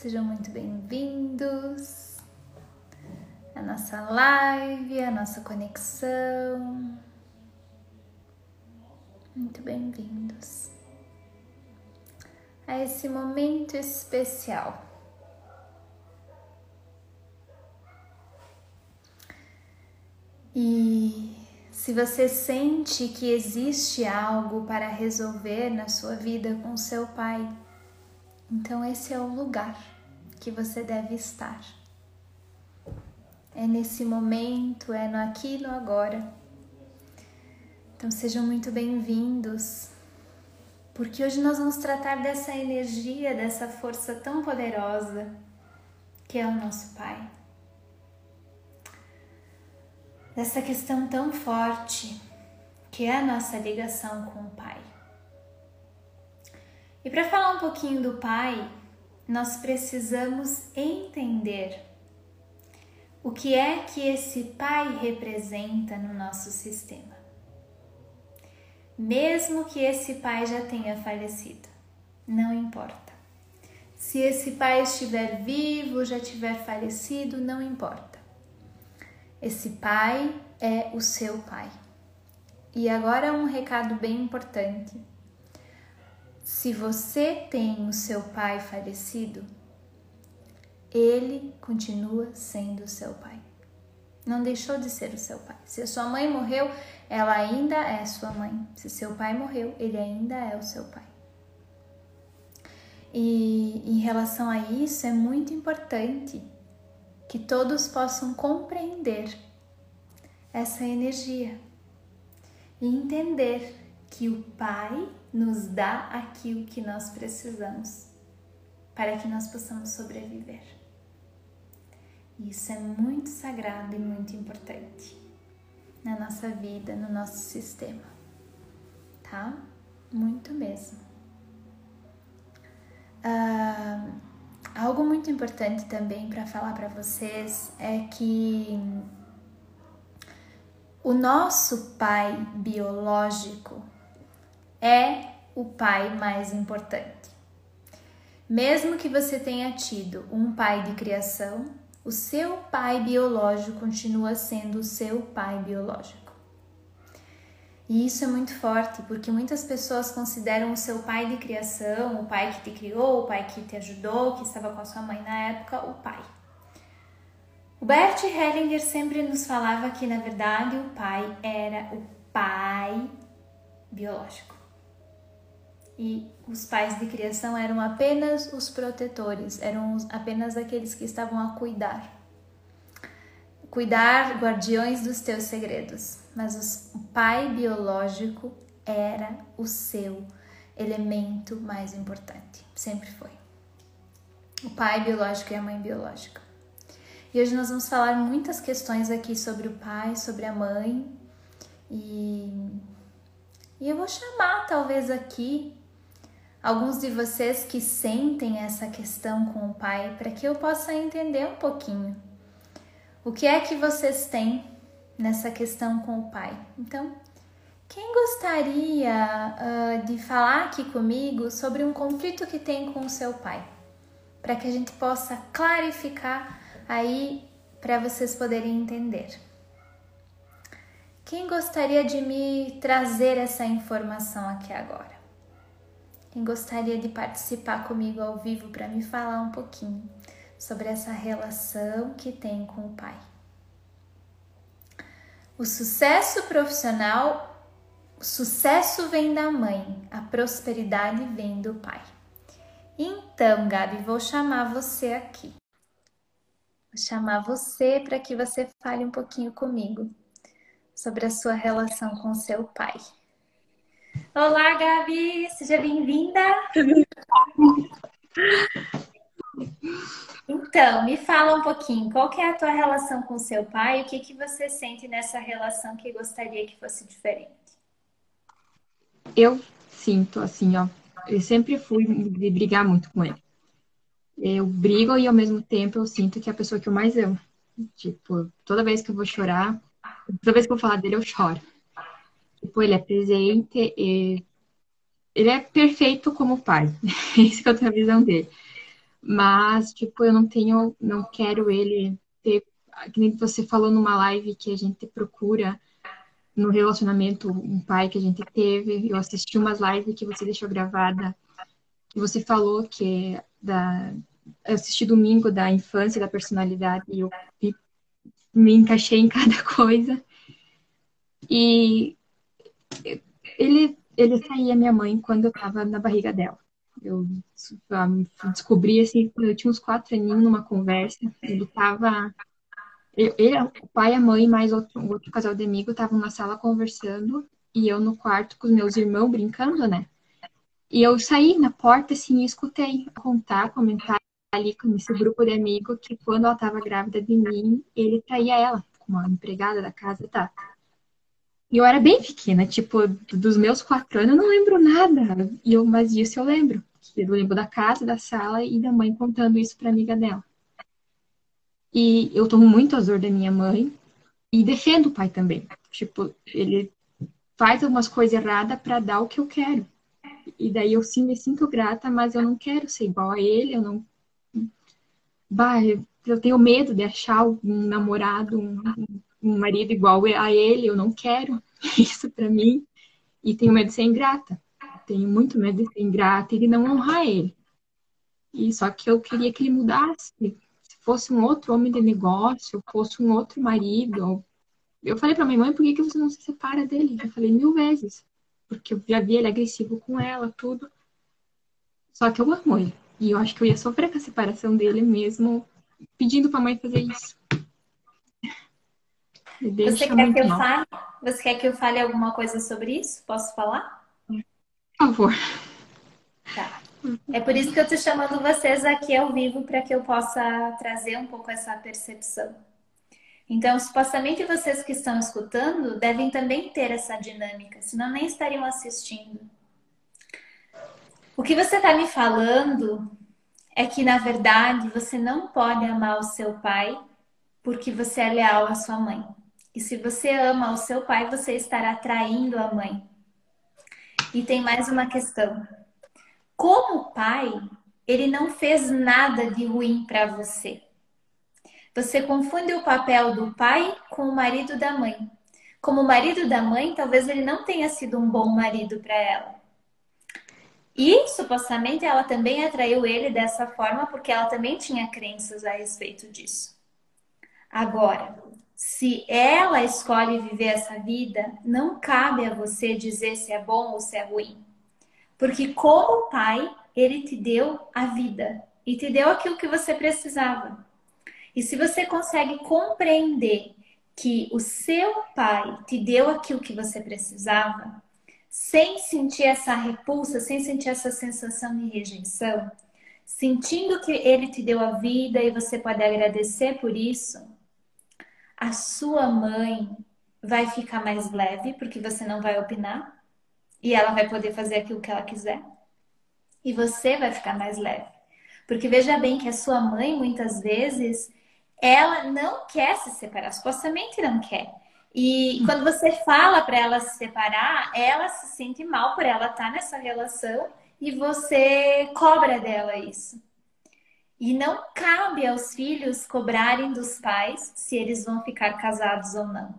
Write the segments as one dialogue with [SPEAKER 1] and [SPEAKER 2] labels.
[SPEAKER 1] Sejam muito bem-vindos à nossa live, à nossa conexão. Muito bem-vindos a esse momento especial. E se você sente que existe algo para resolver na sua vida com seu pai, então, esse é o lugar que você deve estar. É nesse momento, é no aqui e no agora. Então, sejam muito bem-vindos, porque hoje nós vamos tratar dessa energia, dessa força tão poderosa que é o nosso Pai. Dessa questão tão forte que é a nossa ligação com o Pai. E para falar um pouquinho do Pai, nós precisamos entender o que é que esse Pai representa no nosso sistema. Mesmo que esse pai já tenha falecido, não importa. Se esse pai estiver vivo, já tiver falecido, não importa. Esse pai é o seu pai. E agora um recado bem importante se você tem o seu pai falecido, ele continua sendo seu pai. Não deixou de ser o seu pai. Se a sua mãe morreu, ela ainda é sua mãe. Se seu pai morreu, ele ainda é o seu pai. E em relação a isso, é muito importante que todos possam compreender essa energia e entender que o Pai nos dá aquilo que nós precisamos para que nós possamos sobreviver. Isso é muito sagrado e muito importante na nossa vida, no nosso sistema, tá? Muito mesmo. Uh, algo muito importante também para falar para vocês é que o nosso pai biológico é o pai mais importante. Mesmo que você tenha tido um pai de criação, o seu pai biológico continua sendo o seu pai biológico. E isso é muito forte, porque muitas pessoas consideram o seu pai de criação, o pai que te criou, o pai que te ajudou, que estava com a sua mãe na época, o pai. O Bert Hellinger sempre nos falava que, na verdade, o pai era o pai biológico e os pais de criação eram apenas os protetores, eram apenas aqueles que estavam a cuidar. Cuidar, guardiões dos teus segredos. Mas o pai biológico era o seu elemento mais importante, sempre foi. O pai biológico e a mãe biológica. E hoje nós vamos falar muitas questões aqui sobre o pai, sobre a mãe. E, e eu vou chamar talvez aqui alguns de vocês que sentem essa questão com o pai, para que eu possa entender um pouquinho. O que é que vocês têm nessa questão com o pai? Então, quem gostaria uh, de falar aqui comigo sobre um conflito que tem com o seu pai? Para que a gente possa clarificar aí para vocês poderem entender. Quem gostaria de me trazer essa informação aqui agora? Quem gostaria de participar comigo ao vivo para me falar um pouquinho sobre essa relação que tem com o pai. O sucesso profissional, o sucesso vem da mãe, a prosperidade vem do pai. Então, Gabi, vou chamar você aqui. Vou chamar você para que você fale um pouquinho comigo sobre a sua relação com seu pai. Olá, Gabi, seja bem-vinda. Então, me fala um pouquinho, qual que é a tua relação com seu pai? O que que você sente nessa relação que gostaria que fosse diferente?
[SPEAKER 2] Eu sinto assim, ó, eu sempre fui brigar muito com ele. Eu brigo e ao mesmo tempo eu sinto que é a pessoa que eu mais amo. Tipo, toda vez que eu vou chorar, toda vez que eu vou falar dele, eu choro. Tipo, ele é presente, e ele é perfeito como pai. Essa que eu tenho a visão dele. Mas, tipo, eu não tenho, não quero ele ter, que nem você falou numa live que a gente procura no relacionamento, um pai que a gente teve. Eu assisti umas lives que você deixou gravada, que você falou que da. Eu assisti domingo da infância, da personalidade, e eu me encaixei em cada coisa. E ele, ele saía minha mãe quando eu estava na barriga dela. Eu descobri assim, quando eu tinha uns quatro aninhos numa conversa. Ele estava ele, o pai, a mãe, mais outro, outro casal de amigos estavam na sala conversando e eu no quarto com os meus irmãos brincando, né? E eu saí na porta assim e escutei contar, comentar ali com esse grupo de amigos que quando ela estava grávida de mim, ele traía ela como uma empregada da casa, tá? E eu era bem pequena, tipo, dos meus quatro anos eu não lembro nada. E eu, mas disso eu lembro. Eu lembro da casa, da sala e da mãe contando isso pra amiga dela. E eu tomo muito azor da minha mãe e defendo o pai também. Tipo, ele faz algumas coisas erradas para dar o que eu quero. E daí eu sim me sinto grata, mas eu não quero ser igual a ele, eu não. Bah, eu tenho medo de achar um namorado, um, um marido igual a ele, eu não quero isso para mim. E tenho medo de ser ingrata. Tenho muito medo de ser ingrata e de não honrar ele. E só que eu queria que ele mudasse, fosse um outro homem de negócio, fosse um outro marido. Eu falei para minha mãe, por que, que você não se separa dele? Já falei mil vezes. Porque eu já vi ele agressivo com ela, tudo. Só que eu amo ele. E eu acho que eu ia sofrer com a separação dele mesmo, pedindo pra mãe fazer isso.
[SPEAKER 1] Você quer que eu fale? Você quer que eu fale alguma coisa sobre isso? Posso falar?
[SPEAKER 2] Por favor.
[SPEAKER 1] Tá. É por isso que eu estou chamando vocês aqui ao vivo para que eu possa trazer um pouco essa percepção. Então, supostamente vocês que estão escutando devem também ter essa dinâmica, senão nem estariam assistindo. O que você está me falando é que, na verdade, você não pode amar o seu pai porque você é leal à sua mãe. E se você ama o seu pai, você estará traindo a mãe. E tem mais uma questão como pai, ele não fez nada de ruim para você. Você confunde o papel do pai com o marido da mãe. Como marido da mãe, talvez ele não tenha sido um bom marido para ela. E supostamente ela também atraiu ele dessa forma porque ela também tinha crenças a respeito disso. Agora, se ela escolhe viver essa vida, não cabe a você dizer se é bom ou se é ruim. Porque como pai, ele te deu a vida e te deu aquilo que você precisava. E se você consegue compreender que o seu pai te deu aquilo que você precisava, sem sentir essa repulsa, sem sentir essa sensação de rejeição, sentindo que ele te deu a vida e você pode agradecer por isso, a sua mãe vai ficar mais leve, porque você não vai opinar, e ela vai poder fazer aquilo que ela quiser. E você vai ficar mais leve. Porque veja bem que a sua mãe, muitas vezes, ela não quer se separar, supostamente não quer. E quando você fala para ela se separar, ela se sente mal por ela estar tá nessa relação e você cobra dela isso. E não cabe aos filhos cobrarem dos pais se eles vão ficar casados ou não.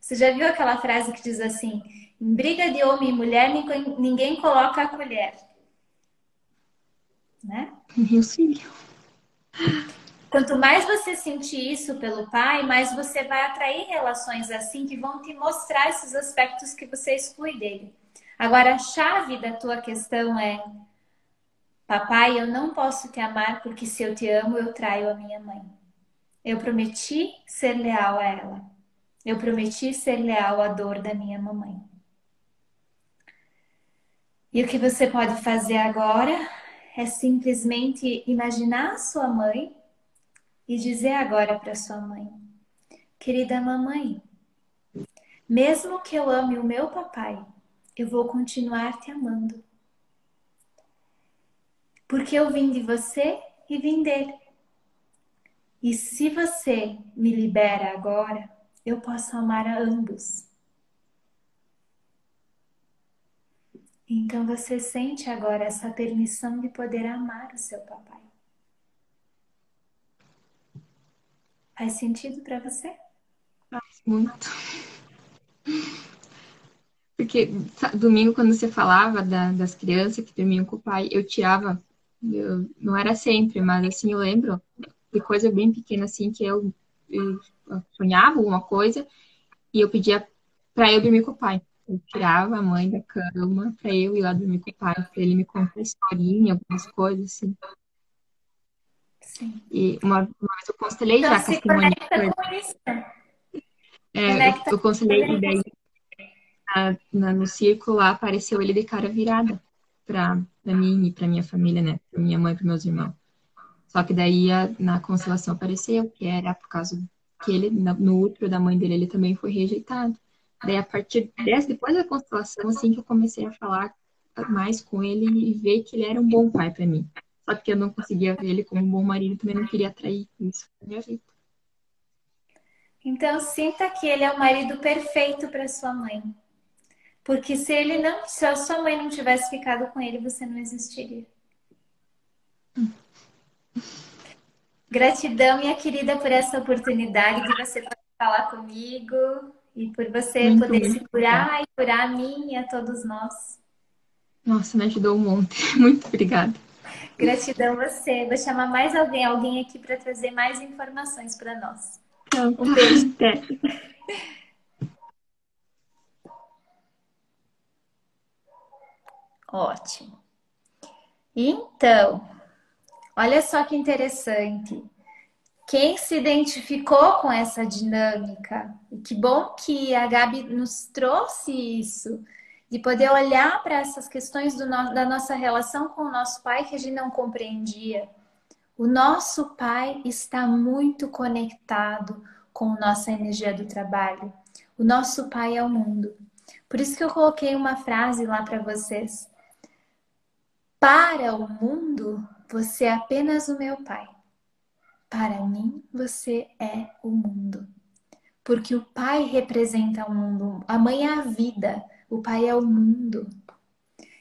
[SPEAKER 1] Você já viu aquela frase que diz assim: em briga de homem e mulher, ninguém coloca a colher. Né?
[SPEAKER 2] Meu filho.
[SPEAKER 1] Quanto mais você sentir isso pelo pai, mais você vai atrair relações assim que vão te mostrar esses aspectos que você exclui dele. Agora, a chave da tua questão é: Papai, eu não posso te amar porque se eu te amo, eu traio a minha mãe. Eu prometi ser leal a ela. Eu prometi ser leal à dor da minha mamãe. E o que você pode fazer agora é simplesmente imaginar a sua mãe e dizer agora para sua mãe: Querida mamãe, mesmo que eu ame o meu papai, eu vou continuar te amando. Porque eu vim de você e vim dele. E se você me libera agora, eu posso amar a ambos. Então você sente agora essa permissão de poder amar o seu papai. Faz sentido para você?
[SPEAKER 2] Faz muito. Porque domingo, quando você falava da, das crianças que dormiam com o pai, eu tirava, eu, não era sempre, mas assim, eu lembro de coisa bem pequena assim, que eu, eu sonhava alguma coisa e eu pedia para eu dormir com o pai. Eu tirava a mãe da cama para eu ir lá dormir com o pai, para ele me contar historinha, algumas coisas assim. Sim. E uma, uma vez eu conselhei então, já com a Simone. É, eu, eu conselhei daí na, na, no círculo lá apareceu ele de cara virada para mim e para minha família, né? Para minha mãe para meus irmãos. Só que daí a, na constelação apareceu que era por causa que ele no útero da mãe dele ele também foi rejeitado. Daí a partir dessa, depois da constelação, assim que eu comecei a falar mais com ele e ver que ele era um bom pai para mim. Só que eu não conseguia ver ele como um bom marido, também não queria atrair isso na minha vida.
[SPEAKER 1] Então sinta que ele é o marido perfeito para sua mãe. Porque se ele não, se a sua mãe não tivesse ficado com ele, você não existiria. Gratidão, minha querida, por essa oportunidade de você falar comigo e por você muito, poder se curar e curar a mim e a todos nós.
[SPEAKER 2] Nossa, me ajudou um monte. Muito obrigada.
[SPEAKER 1] Gratidão a você. Vou chamar mais alguém, alguém aqui para trazer mais informações para nós. Então, um beijo. Ótimo. Então, olha só que interessante. Quem se identificou com essa dinâmica, e que bom que a Gabi nos trouxe isso, de poder olhar para essas questões no, da nossa relação com o nosso pai que a gente não compreendia. O nosso pai está muito conectado com nossa energia do trabalho. O nosso pai é o mundo. Por isso que eu coloquei uma frase lá para vocês. Para o mundo, você é apenas o meu pai. Para mim, você é o mundo. Porque o pai representa o mundo, a mãe é a vida, o pai é o mundo.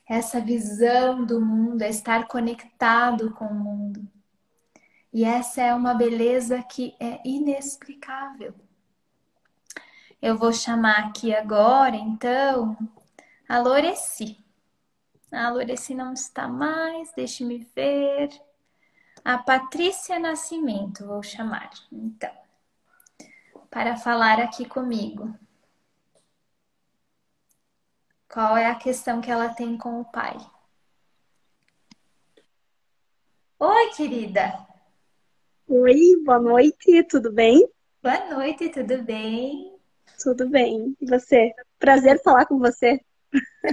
[SPEAKER 1] Essa visão do mundo é estar conectado com o mundo. E essa é uma beleza que é inexplicável. Eu vou chamar aqui agora, então, a Loreci. A Loreci não está mais, deixe-me ver. A Patrícia Nascimento, vou chamar, então, para falar aqui comigo. Qual é a questão que ela tem com o pai? Oi, querida.
[SPEAKER 3] Oi, boa noite, tudo bem?
[SPEAKER 1] Boa noite, tudo bem?
[SPEAKER 3] Tudo bem. E você? Prazer falar com você.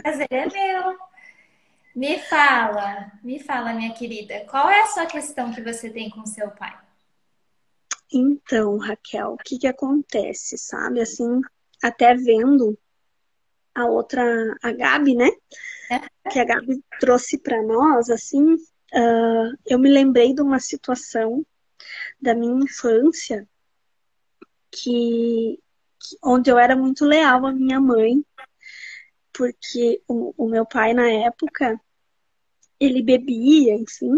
[SPEAKER 1] Prazer é meu. Me fala, me fala, minha querida, qual é a sua questão que você tem com seu pai?
[SPEAKER 3] Então, Raquel, o que que acontece, sabe? Assim, até vendo a outra, a Gabi, né? É. Que a Gabi trouxe para nós, assim, uh, eu me lembrei de uma situação da minha infância que, que onde eu era muito leal à minha mãe porque o, o meu pai, na época, ele bebia, enfim.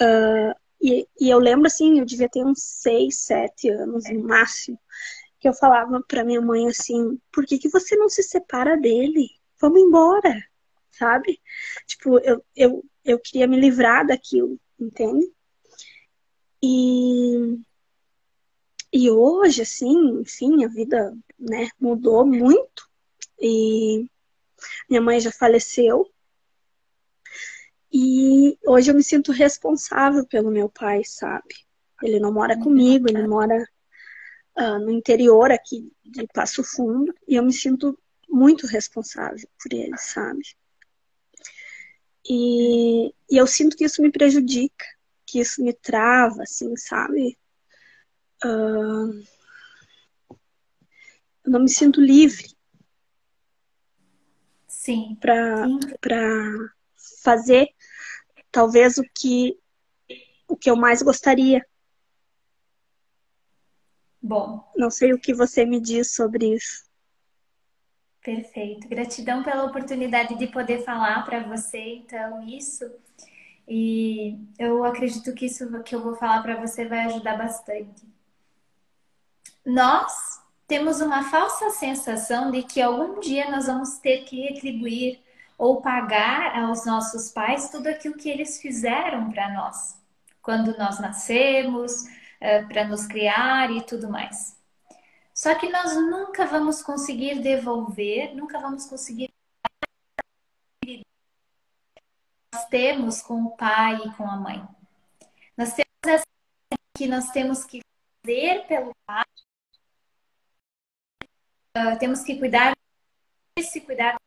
[SPEAKER 3] Uh, e, e, eu lembro, assim, eu devia ter uns seis, sete anos no máximo, que eu falava pra minha mãe assim: por que, que você não se separa dele? Vamos embora, sabe? Tipo, eu, eu, eu queria me livrar daquilo, entende? E, e hoje, assim, enfim, a vida né, mudou muito. E minha mãe já faleceu. E hoje eu me sinto responsável pelo meu pai, sabe? Ele não mora comigo, ele mora uh, no interior aqui de Passo Fundo. E eu me sinto muito responsável por ele, sabe? E, e eu sinto que isso me prejudica, que isso me trava, assim, sabe? Uh, eu não me sinto livre
[SPEAKER 1] Sim.
[SPEAKER 3] Para fazer talvez o que o que eu mais gostaria.
[SPEAKER 1] Bom.
[SPEAKER 3] Não sei o que você me diz sobre isso.
[SPEAKER 1] Perfeito. Gratidão pela oportunidade de poder falar para você, então, isso. E eu acredito que isso que eu vou falar para você vai ajudar bastante. nós temos uma falsa sensação de que algum dia nós vamos ter que retribuir ou pagar aos nossos pais tudo aquilo que eles fizeram para nós, quando nós nascemos, eh, para nos criar e tudo mais. Só que nós nunca vamos conseguir devolver, nunca vamos conseguir nós temos com o pai e com a mãe. Nós temos essa que nós temos que fazer pelo pai, uh, temos que cuidar, se cuidar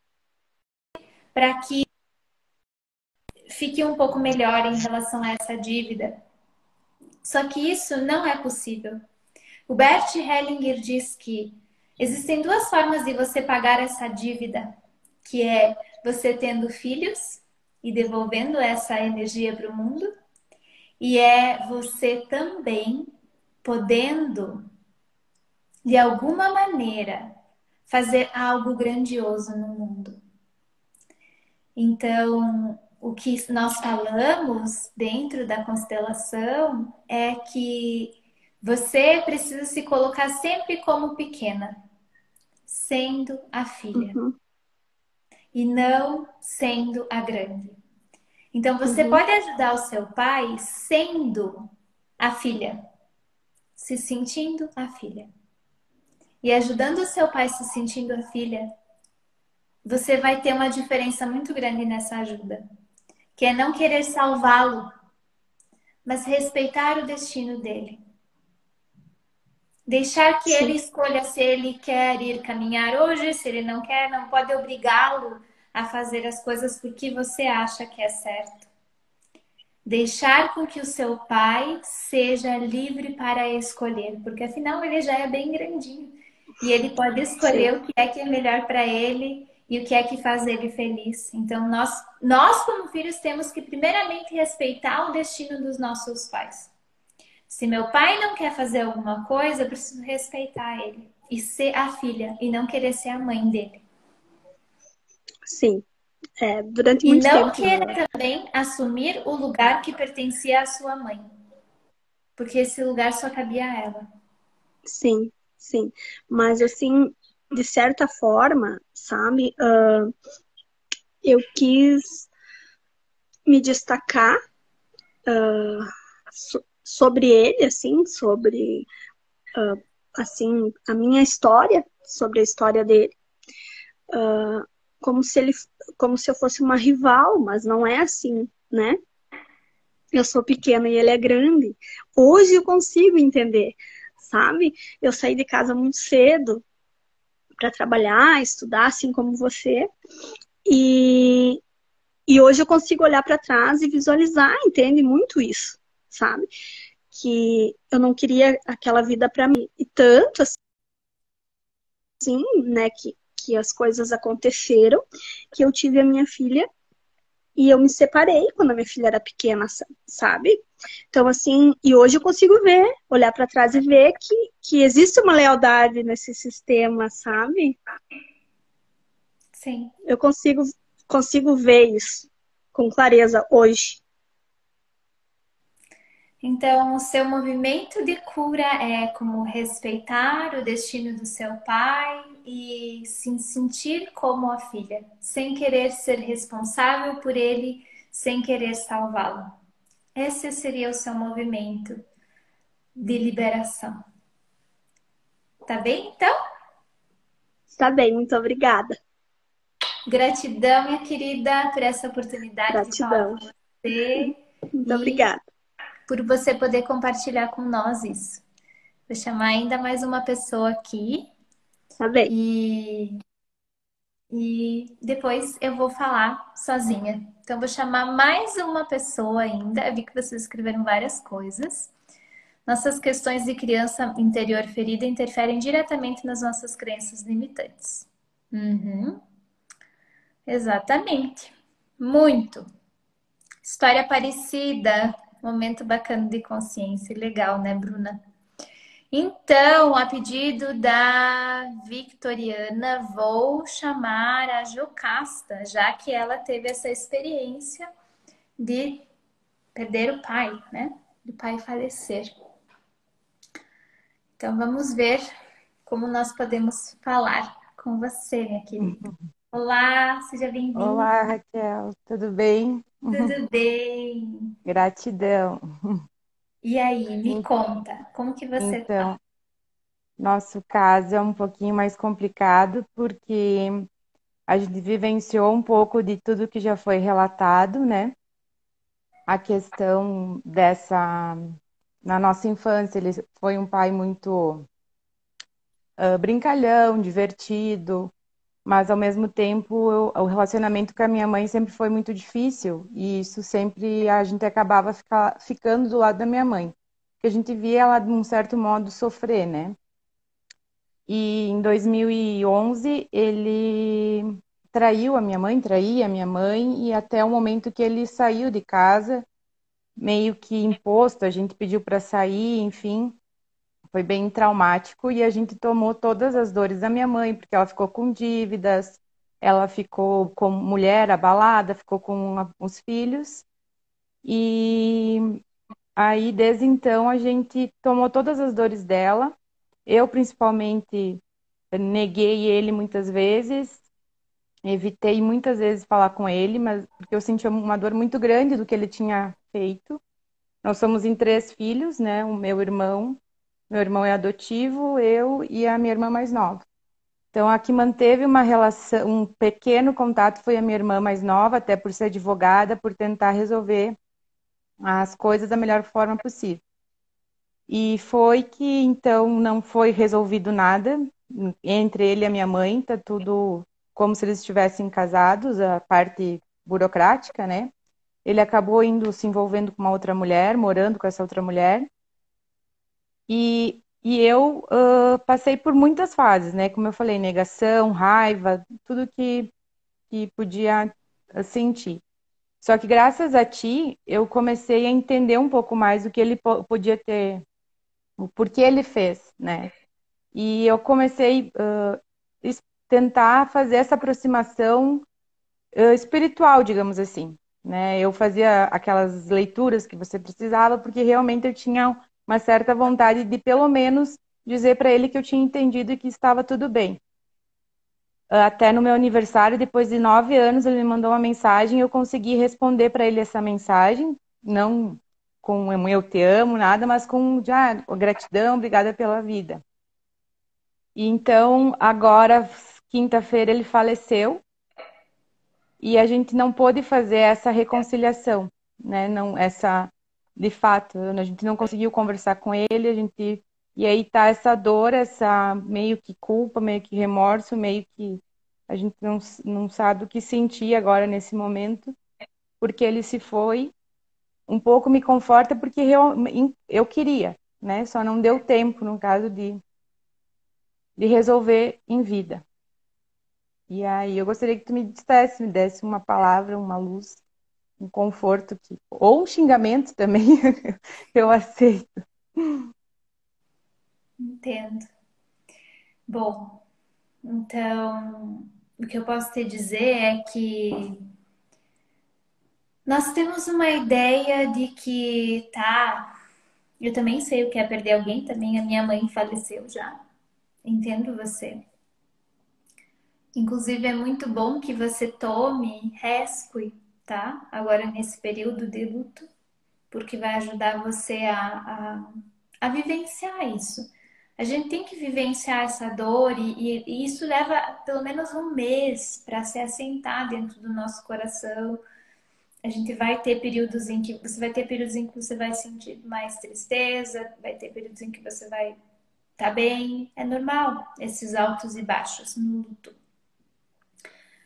[SPEAKER 1] para que fique um pouco melhor em relação a essa dívida. Só que isso não é possível. O Bert Hellinger diz que existem duas formas de você pagar essa dívida, que é você tendo filhos e devolvendo essa energia para o mundo, e é você também podendo, de alguma maneira, fazer algo grandioso no mundo. Então, o que nós falamos dentro da constelação é que você precisa se colocar sempre como pequena, sendo a filha. Uhum. E não sendo a grande. Então você uhum. pode ajudar o seu pai sendo a filha, se sentindo a filha. E ajudando o seu pai se sentindo a filha, você vai ter uma diferença muito grande nessa ajuda, que é não querer salvá-lo, mas respeitar o destino dele. Deixar que Sim. ele escolha se ele quer ir caminhar hoje, se ele não quer, não pode obrigá-lo a fazer as coisas porque você acha que é certo. Deixar com que o seu pai seja livre para escolher, porque afinal ele já é bem grandinho e ele pode escolher Sim. o que é que é melhor para ele e o que é que faz ele feliz. Então nós, nós como filhos temos que primeiramente respeitar o destino dos nossos pais. Se meu pai não quer fazer alguma coisa, eu preciso respeitar ele e ser a filha e não querer ser a mãe dele.
[SPEAKER 3] Sim. É, durante muito
[SPEAKER 1] tempo. E
[SPEAKER 3] não
[SPEAKER 1] queira né? também assumir o lugar que pertencia à sua mãe. Porque esse lugar só cabia a ela.
[SPEAKER 3] Sim, sim. Mas assim, de certa forma, sabe, uh, eu quis me destacar uh, so sobre ele, assim, sobre uh, assim a minha história, sobre a história dele, como se ele, como se eu fosse uma rival, mas não é assim, né? Eu sou pequena e ele é grande. Hoje eu consigo entender, sabe? Eu saí de casa muito cedo, para trabalhar, estudar, assim como você. E, e hoje eu consigo olhar para trás e visualizar, entende muito isso, sabe? Que eu não queria aquela vida para mim. E tanto assim, né, que, que as coisas aconteceram, que eu tive a minha filha e eu me separei quando a minha filha era pequena, sabe? Então, assim, e hoje eu consigo ver, olhar para trás e ver que, que existe uma lealdade nesse sistema, sabe?
[SPEAKER 1] Sim.
[SPEAKER 3] Eu consigo, consigo ver isso com clareza hoje.
[SPEAKER 1] Então, o seu movimento de cura é como respeitar o destino do seu pai e se sentir como a filha, sem querer ser responsável por ele, sem querer salvá-lo. Esse seria o seu movimento de liberação. Tá bem, então?
[SPEAKER 3] Está bem, muito obrigada.
[SPEAKER 1] Gratidão, minha querida, por essa oportunidade
[SPEAKER 3] Gratidão.
[SPEAKER 1] de falar com você.
[SPEAKER 3] Muito obrigada
[SPEAKER 1] por você poder compartilhar com nós isso. Vou chamar ainda mais uma pessoa aqui.
[SPEAKER 3] Tá bem.
[SPEAKER 1] E, e depois eu vou falar sozinha. Então, vou chamar mais uma pessoa ainda. Eu vi que vocês escreveram várias coisas. Nossas questões de criança interior ferida interferem diretamente nas nossas crenças limitantes. Uhum. Exatamente. Muito. História parecida. Momento bacana de consciência. Legal, né, Bruna? Então, a pedido da Victoriana, vou chamar a Jocasta, já que ela teve essa experiência de perder o pai, né? Do pai falecer. Então vamos ver como nós podemos falar com você, minha querida. Olá, seja bem-vinda.
[SPEAKER 4] Olá, Raquel, tudo bem?
[SPEAKER 1] Tudo bem.
[SPEAKER 4] Gratidão.
[SPEAKER 1] E aí, me conta, como que você
[SPEAKER 4] Então,
[SPEAKER 1] tá?
[SPEAKER 4] nosso caso é um pouquinho mais complicado porque a gente vivenciou um pouco de tudo que já foi relatado, né? A questão dessa. Na nossa infância, ele foi um pai muito ah, brincalhão, divertido, mas ao mesmo tempo eu- o relacionamento com a minha mãe sempre foi muito difícil e isso sempre a gente acabava fica- ficando do lado da minha mãe, porque a gente via ela de um certo modo sofrer, né? E em 2011 ele traiu a minha mãe, traía a minha mãe e até o momento que ele saiu de casa, meio que imposto, a gente pediu para sair, enfim. Foi bem traumático e a gente tomou todas as dores da minha mãe, porque ela ficou com dívidas, ela ficou como mulher abalada, ficou com os filhos. E aí, desde então, a gente tomou todas as dores dela. Eu, principalmente, neguei ele muitas vezes, evitei muitas vezes falar com ele, mas porque eu sentia uma dor muito grande do que ele tinha feito. Nós somos em três filhos, né? O meu irmão. Meu irmão é adotivo, eu e a minha irmã mais nova. Então, a que manteve uma relação, um pequeno contato foi a minha irmã mais nova, até por ser advogada, por tentar resolver as coisas da melhor forma possível. E foi que então não foi resolvido nada entre ele e a minha mãe, tá tudo como se eles estivessem casados, a parte burocrática, né? Ele acabou indo se envolvendo com uma outra mulher, morando com essa outra mulher. E, e eu ah, passei por muitas fases, né? Como eu falei, negação, raiva, tudo que, que podia sentir. Só que graças a ti, eu comecei a entender um pouco mais o que ele po- podia ter, o porquê ele fez, né? E eu comecei a tentar fazer essa aproximação ah, espiritual, digamos assim, né? Eu fazia aquelas leituras que você precisava, porque realmente eu tinha uma certa vontade de, pelo menos, dizer para ele que eu tinha entendido e que estava tudo bem. Até no meu aniversário, depois de nove anos, ele me mandou uma mensagem e eu consegui responder para ele essa mensagem, não com eu te amo, nada, mas com já gratidão, obrigada pela vida. E então, agora, quinta-feira, ele faleceu e a gente não pôde fazer essa reconciliação, né? Não, essa, de fato, a gente não conseguiu conversar com ele, a gente e aí tá essa dor, essa meio que culpa, meio que remorso, meio que a gente não, não sabe o que sentir agora nesse momento, porque ele se foi. Um pouco me conforta porque eu, eu queria, né? Só não deu tempo, no caso, de, de resolver em vida. E aí eu gostaria que tu me dissesse, me desse uma palavra, uma luz, um conforto, que, ou um xingamento também, eu aceito.
[SPEAKER 1] Entendo. Bom, então, o que eu posso te dizer é que nós temos uma ideia de que, tá, eu também sei o que é perder alguém, também a minha mãe faleceu já. Entendo você. Inclusive, é muito bom que você tome rescue, tá? Agora, nesse período de luto, porque vai ajudar você a, a, a vivenciar isso. A gente tem que vivenciar essa dor e, e isso leva pelo menos um mês para se assentar dentro do nosso coração. A gente vai ter períodos em que você vai ter períodos em que você vai sentir mais tristeza, vai ter períodos em que você vai estar tá bem. É normal esses altos e baixos no luto.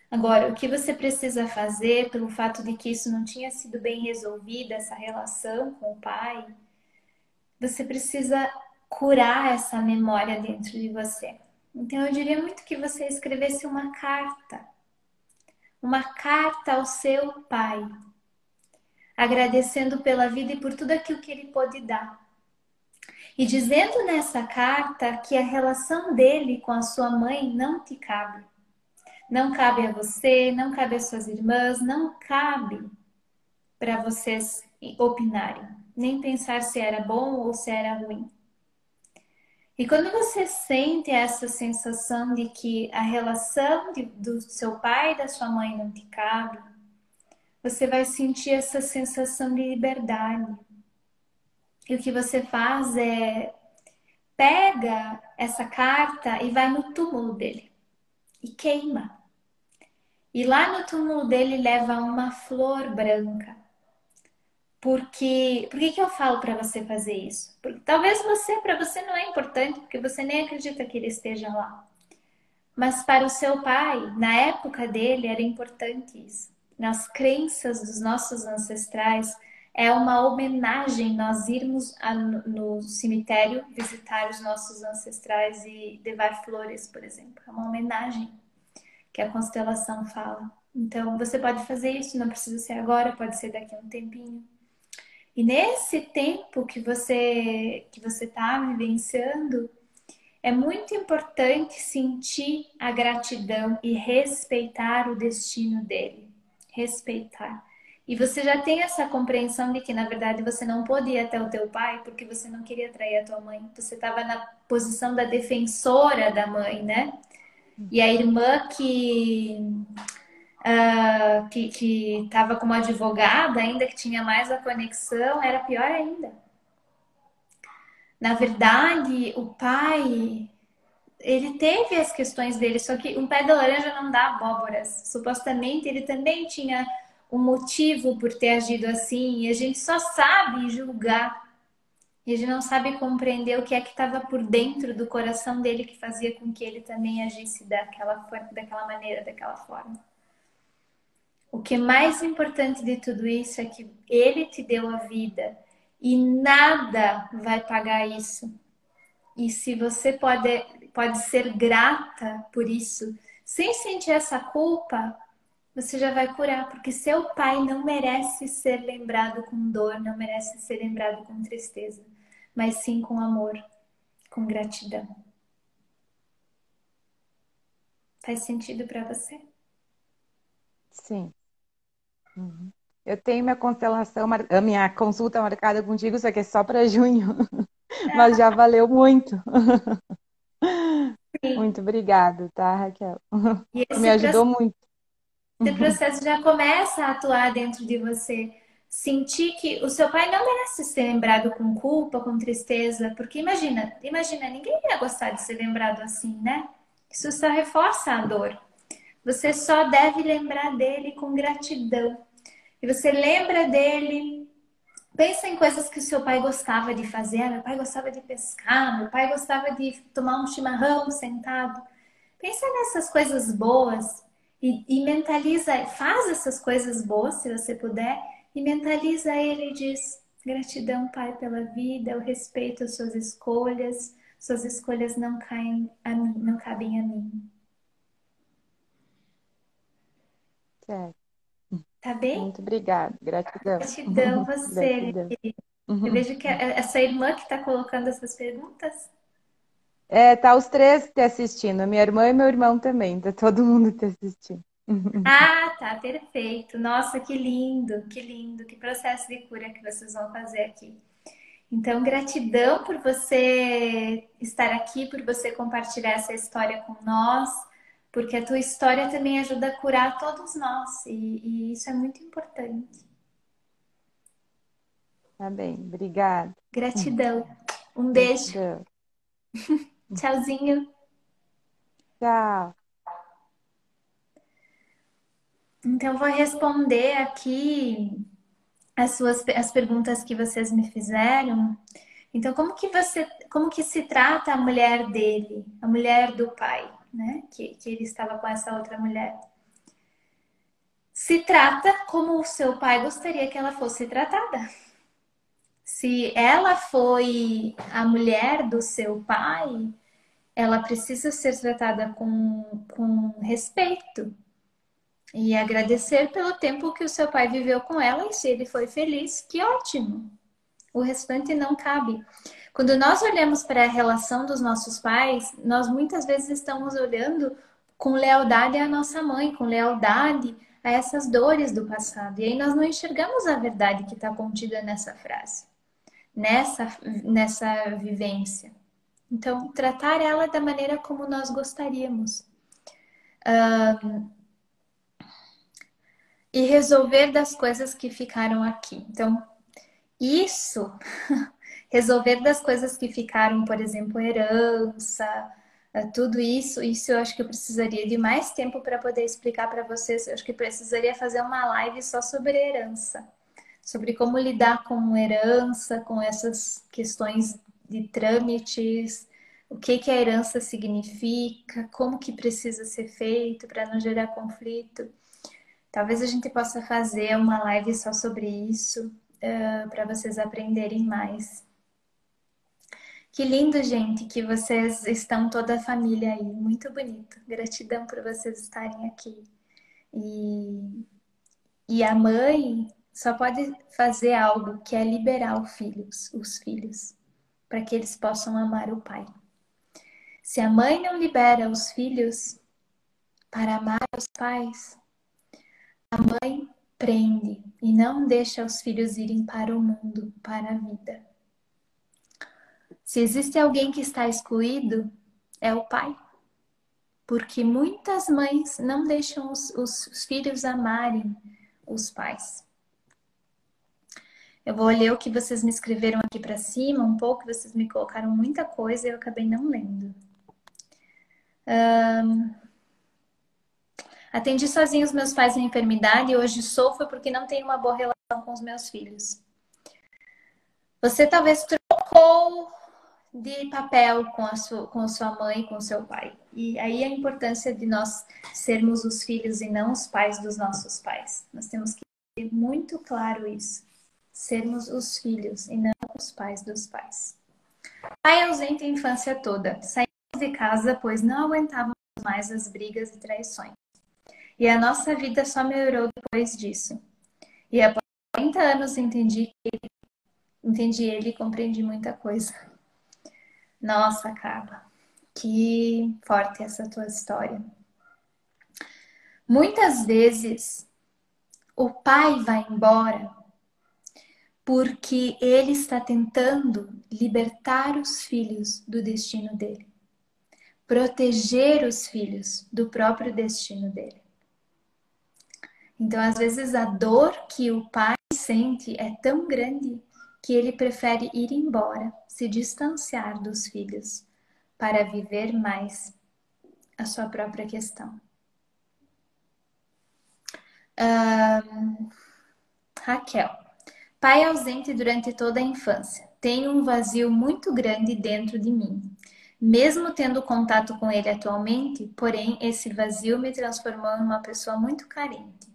[SPEAKER 1] Agora, o que você precisa fazer pelo fato de que isso não tinha sido bem resolvida, essa relação com o pai, você precisa curar essa memória dentro de você. Então, eu diria muito que você escrevesse uma carta, uma carta ao seu pai, agradecendo pela vida e por tudo aquilo que ele pôde dar. E dizendo nessa carta que a relação dele com a sua mãe não te cabe. Não cabe a você, não cabe às suas irmãs, não cabe para vocês opinarem, nem pensar se era bom ou se era ruim. E quando você sente essa sensação de que a relação de, do seu pai e da sua mãe não te cabe, você vai sentir essa sensação de liberdade. E o que você faz é pega essa carta e vai no túmulo dele e queima. E lá no túmulo dele leva uma flor branca. Porque, por que, que eu falo para você fazer isso? Porque talvez você, para você não é importante, porque você nem acredita que ele esteja lá. Mas para o seu pai, na época dele, era importante isso. Nas crenças dos nossos ancestrais, é uma homenagem nós irmos a, no cemitério visitar os nossos ancestrais e levar flores, por exemplo. É uma homenagem que a constelação fala. Então, você pode fazer isso, não precisa ser agora, pode ser daqui a um tempinho. E nesse tempo que você que você está vivenciando, é muito importante sentir a gratidão e respeitar o destino dele. Respeitar. E você já tem essa compreensão de que, na verdade, você não pôde ir até o teu pai porque você não queria trair a tua mãe. Você estava na posição da defensora da mãe, né? E a irmã que uh, que estava como advogada, ainda que tinha mais a conexão, era pior ainda. Na verdade, o pai ele teve as questões dele, só que um pé da laranja não dá abóboras. Supostamente ele também tinha um motivo por ter agido assim, e a gente só sabe julgar e a gente não sabe compreender o que é que estava por dentro do coração dele que fazia com que ele também agisse daquela, daquela maneira, daquela forma. O que é mais importante de tudo isso é que ele te deu a vida e nada vai pagar isso. E se você pode, pode ser grata por isso, sem sentir essa culpa, você já vai curar, porque seu pai não merece ser lembrado com dor, não merece ser lembrado com tristeza mas sim com amor, com gratidão. Faz sentido para você?
[SPEAKER 4] Sim. Uhum. Eu tenho minha constelação, a minha consulta marcada contigo, só que é só para junho. Mas já valeu muito. Sim. Muito obrigada, tá, Raquel? Me ajudou processo, muito.
[SPEAKER 1] Esse processo já começa a atuar dentro de você sentir que o seu pai não merece ser lembrado com culpa, com tristeza, porque imagina, imagina, ninguém ia gostar de ser lembrado assim, né? Isso só reforça a dor. Você só deve lembrar dele com gratidão. E você lembra dele, pensa em coisas que o seu pai gostava de fazer. Meu pai gostava de pescar, meu pai gostava de tomar um chimarrão sentado. Pensa nessas coisas boas e, e mentaliza, faz essas coisas boas se você puder e mentaliza ele e diz: gratidão, Pai, pela vida, eu respeito as suas escolhas, suas escolhas não caem a mim, não cabem a mim.
[SPEAKER 4] Certo.
[SPEAKER 1] Tá bem?
[SPEAKER 4] Muito obrigada, gratidão.
[SPEAKER 1] Gratidão você. gratidão. Eu vejo que essa irmã que está colocando essas perguntas.
[SPEAKER 4] É, tá os três te assistindo, minha irmã e meu irmão também, tá todo mundo te assistindo.
[SPEAKER 1] Ah, tá, perfeito. Nossa, que lindo, que lindo, que processo de cura que vocês vão fazer aqui. Então, gratidão por você estar aqui, por você compartilhar essa história com nós, porque a tua história também ajuda a curar todos nós, e, e isso é muito importante.
[SPEAKER 4] Tá bem, obrigada.
[SPEAKER 1] Gratidão. Um beijo. Gratidão. Tchauzinho.
[SPEAKER 4] Tchau.
[SPEAKER 1] Então, vou responder aqui as suas as perguntas que vocês me fizeram. Então, como que você, como que se trata a mulher dele, a mulher do pai, né? Que, que ele estava com essa outra mulher. Se trata como o seu pai gostaria que ela fosse tratada. Se ela foi a mulher do seu pai, ela precisa ser tratada com, com respeito, e agradecer pelo tempo que o seu pai viveu com ela e se ele foi feliz, que ótimo. O restante não cabe. Quando nós olhamos para a relação dos nossos pais, nós muitas vezes estamos olhando com lealdade à nossa mãe, com lealdade a essas dores do passado. E aí nós não enxergamos a verdade que está contida nessa frase, nessa, nessa vivência. Então, tratar ela da maneira como nós gostaríamos. Um, e resolver das coisas que ficaram aqui. Então, isso, resolver das coisas que ficaram, por exemplo, herança, eh, tudo isso, isso eu acho que eu precisaria de mais tempo para poder explicar para vocês. Eu acho que precisaria fazer uma live só sobre herança, sobre como lidar com herança, com essas questões de trâmites, o que que a herança significa, como que precisa ser feito para não gerar conflito. Talvez a gente possa fazer uma live só sobre isso, uh, para vocês aprenderem mais. Que lindo, gente, que vocês estão toda a família aí. Muito bonito. Gratidão por vocês estarem aqui. E, e a mãe só pode fazer algo que é liberar os filhos, os filhos, para que eles possam amar o pai. Se a mãe não libera os filhos para amar os pais, a mãe prende e não deixa os filhos irem para o mundo, para a vida. Se existe alguém que está excluído, é o pai. Porque muitas mães não deixam os, os filhos amarem os pais. Eu vou ler o que vocês me escreveram aqui para cima, um pouco, vocês me colocaram muita coisa e eu acabei não lendo. Um, Atendi sozinho os meus pais em enfermidade e hoje sofro porque não tenho uma boa relação com os meus filhos. Você talvez trocou de papel com a sua, com a sua mãe, com seu pai. E aí a importância de nós sermos os filhos e não os pais dos nossos pais. Nós temos que ter muito claro isso. Sermos os filhos e não os pais dos pais. Pai ausente a infância toda. Saímos de casa pois não aguentávamos mais as brigas e traições. E a nossa vida só melhorou depois disso. E após 40 anos entendi ele, entendi ele e compreendi muita coisa. Nossa, Carla, que forte essa tua história. Muitas vezes o pai vai embora porque ele está tentando libertar os filhos do destino dele, proteger os filhos do próprio destino dele. Então, às vezes, a dor que o pai sente é tão grande que ele prefere ir embora, se distanciar dos filhos, para viver mais a sua própria questão. Raquel, pai ausente durante toda a infância. Tenho um vazio muito grande dentro de mim. Mesmo tendo contato com ele atualmente, porém, esse vazio me transformou em uma pessoa muito carente.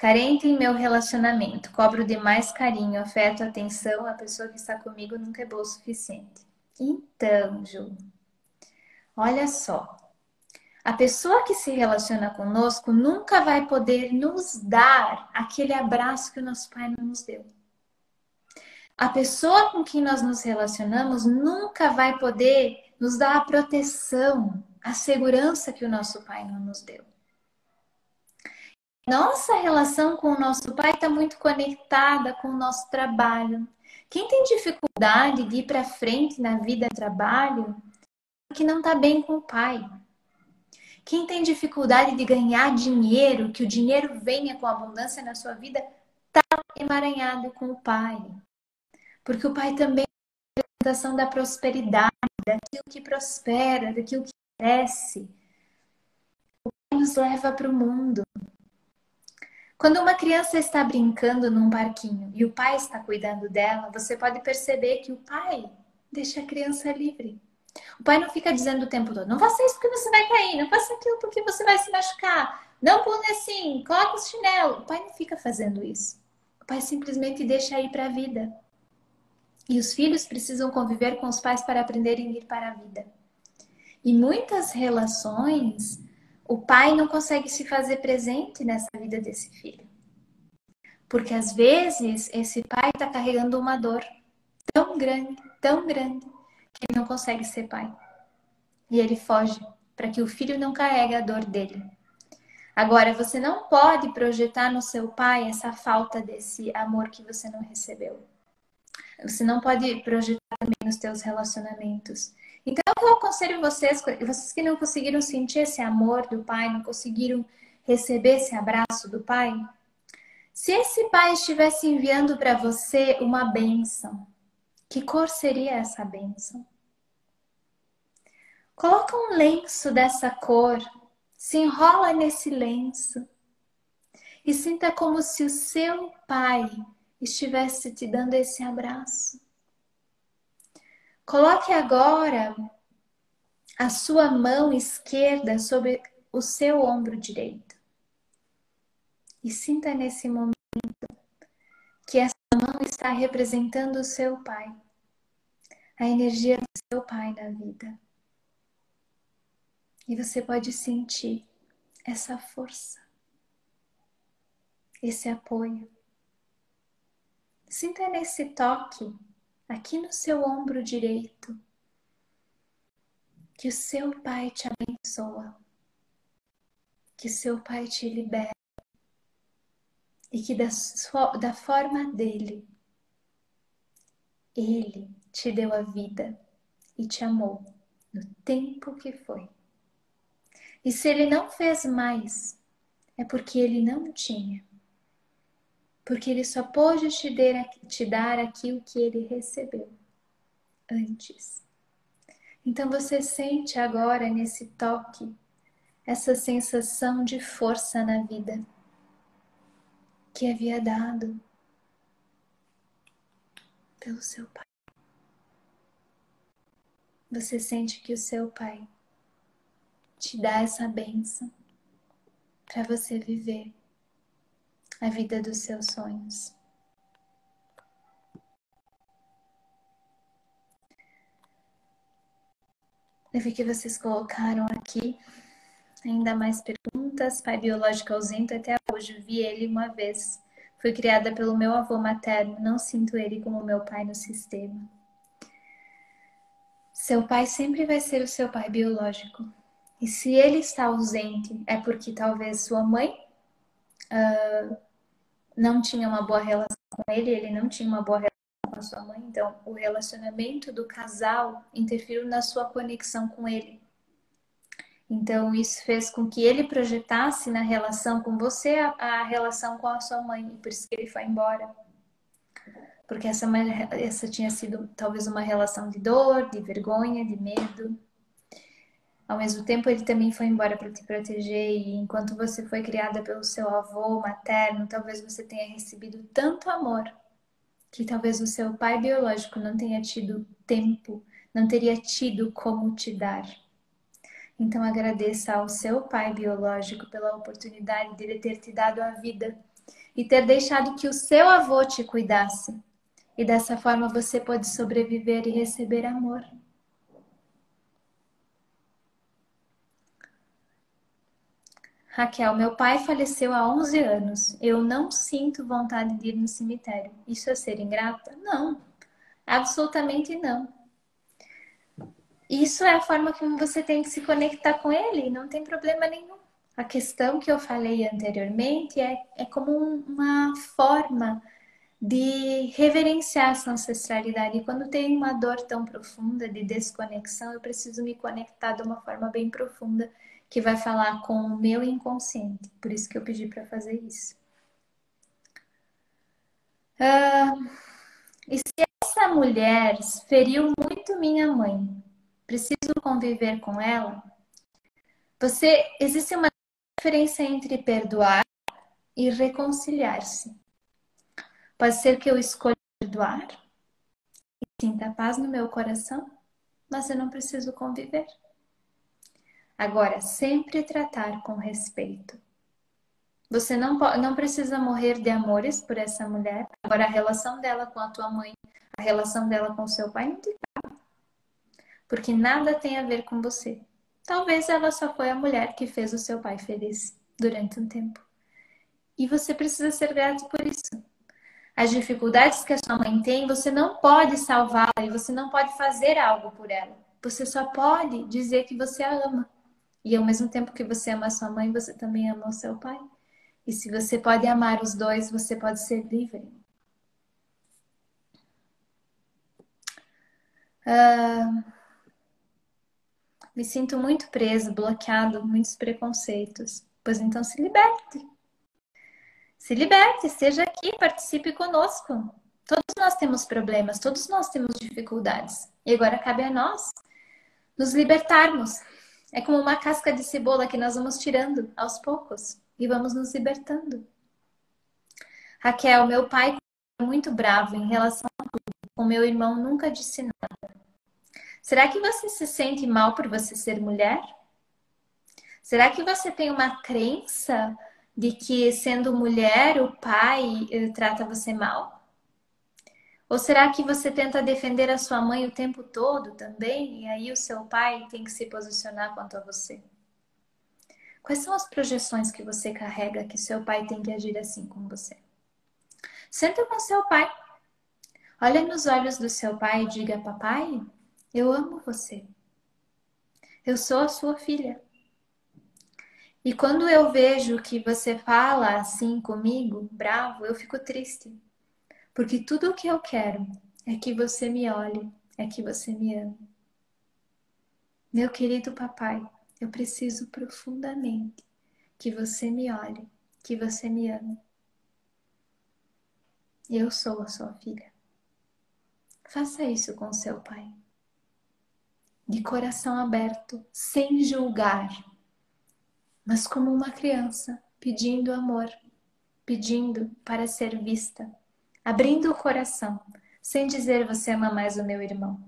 [SPEAKER 1] Carente em meu relacionamento, cobro demais carinho, afeto, atenção, a pessoa que está comigo nunca é boa o suficiente. Então, Ju, olha só. A pessoa que se relaciona conosco nunca vai poder nos dar aquele abraço que o nosso pai não nos deu. A pessoa com quem nós nos relacionamos nunca vai poder nos dar a proteção, a segurança que o nosso pai não nos deu. Nossa relação com o nosso pai está muito conectada com o nosso trabalho. Quem tem dificuldade de ir para frente na vida trabalho, que não está bem com o pai. Quem tem dificuldade de ganhar dinheiro, que o dinheiro venha com abundância na sua vida, está emaranhado com o pai. Porque o pai também é a representação da prosperidade, daquilo que prospera, daquilo que cresce. O pai nos leva para o mundo. Quando uma criança está brincando num parquinho e o pai está cuidando dela, você pode perceber que o pai deixa a criança livre. O pai não fica dizendo o tempo todo: não faça isso porque você vai cair, não faça aquilo porque você vai se machucar, não pule assim, coloque o chinelo. O pai não fica fazendo isso. O pai simplesmente deixa ir para a vida. E os filhos precisam conviver com os pais para aprenderem a ir para a vida. E muitas relações o pai não consegue se fazer presente nessa vida desse filho. Porque às vezes esse pai está carregando uma dor tão grande, tão grande, que ele não consegue ser pai. E ele foge para que o filho não carregue a dor dele. Agora, você não pode projetar no seu pai essa falta desse amor que você não recebeu. Você não pode projetar também nos teus relacionamentos. Então, eu aconselho vocês, vocês que não conseguiram sentir esse amor do pai, não conseguiram receber esse abraço do pai, se esse pai estivesse enviando para você uma bênção, que cor seria essa bênção? Coloca um lenço dessa cor, se enrola nesse lenço e sinta como se o seu pai estivesse te dando esse abraço. Coloque agora a sua mão esquerda sobre o seu ombro direito. E sinta nesse momento que essa mão está representando o seu pai, a energia do seu pai na vida. E você pode sentir essa força, esse apoio. Sinta nesse toque, aqui no seu ombro direito, que o seu Pai te abençoa, que o seu Pai te libera e que da, sua, da forma dele, ele te deu a vida e te amou no tempo que foi. E se ele não fez mais, é porque ele não tinha porque ele só pôde te, te dar aquilo que ele recebeu antes. Então você sente agora nesse toque essa sensação de força na vida que havia dado pelo seu pai. Você sente que o seu pai te dá essa benção para você viver a vida dos seus sonhos. Eu vi que vocês colocaram aqui ainda mais perguntas. Pai biológico ausente até hoje. Vi ele uma vez. Fui criada pelo meu avô materno. Não sinto ele como meu pai no sistema. Seu pai sempre vai ser o seu pai biológico. E se ele está ausente, é porque talvez sua mãe uh, não tinha uma boa relação com ele, ele não tinha uma boa relação com a sua mãe, então o relacionamento do casal interferiu na sua conexão com ele. Então isso fez com que ele projetasse na relação com você a, a relação com a sua mãe, e por isso que ele foi embora. Porque essa, essa tinha sido talvez uma relação de dor, de vergonha, de medo. Ao mesmo tempo, ele também foi embora para te proteger, e enquanto você foi criada pelo seu avô materno, talvez você tenha recebido tanto amor que talvez o seu pai biológico não tenha tido tempo, não teria tido como te dar. Então agradeça ao seu pai biológico pela oportunidade de ele ter te dado a vida e ter deixado que o seu avô te cuidasse. E dessa forma você pode sobreviver e receber amor. Raquel, meu pai faleceu há 11 anos. Eu não sinto vontade de ir no cemitério. Isso é ser ingrata? Não. Absolutamente não. Isso é a forma como você tem que se conectar com ele, não tem problema nenhum. A questão que eu falei anteriormente é, é como uma forma de reverenciar essa ancestralidade. E quando tem uma dor tão profunda de desconexão, eu preciso me conectar de uma forma bem profunda que vai falar com o meu inconsciente. Por isso que eu pedi para fazer isso. Uh, e se essa mulher feriu muito minha mãe, preciso conviver com ela? Você existe uma diferença entre perdoar e reconciliar-se. Pode ser que eu escolha perdoar e sinta paz no meu coração, mas eu não preciso conviver. Agora, sempre tratar com respeito. Você não, não precisa morrer de amores por essa mulher. Agora, a relação dela com a tua mãe, a relação dela com seu pai não tem nada. Porque nada tem a ver com você. Talvez ela só foi a mulher que fez o seu pai feliz durante um tempo. E você precisa ser grato por isso. As dificuldades que a sua mãe tem, você não pode salvá-la e você não pode fazer algo por ela. Você só pode dizer que você a ama. E ao mesmo tempo que você ama sua mãe, você também ama o seu pai. E se você pode amar os dois, você pode ser livre. Uh, me sinto muito preso, bloqueado, muitos preconceitos. Pois então se liberte. Se liberte, esteja aqui, participe conosco. Todos nós temos problemas, todos nós temos dificuldades. E agora cabe a nós nos libertarmos. É como uma casca de cebola que nós vamos tirando aos poucos e vamos nos libertando. Raquel, meu pai é muito bravo em relação a tudo. O meu irmão nunca disse nada. Será que você se sente mal por você ser mulher? Será que você tem uma crença de que sendo mulher o pai eh, trata você mal? Ou será que você tenta defender a sua mãe o tempo todo também e aí o seu pai tem que se posicionar quanto a você? Quais são as projeções que você carrega que seu pai tem que agir assim com você? Senta com seu pai. Olha nos olhos do seu pai e diga: Papai, eu amo você. Eu sou a sua filha. E quando eu vejo que você fala assim comigo, bravo, eu fico triste. Porque tudo o que eu quero é que você me olhe, é que você me ame. Meu querido papai, eu preciso profundamente que você me olhe, que você me ame. Eu sou a sua filha. Faça isso com seu pai. De coração aberto, sem julgar, mas como uma criança pedindo amor, pedindo para ser vista, abrindo o coração, sem dizer você ama mais o meu irmão,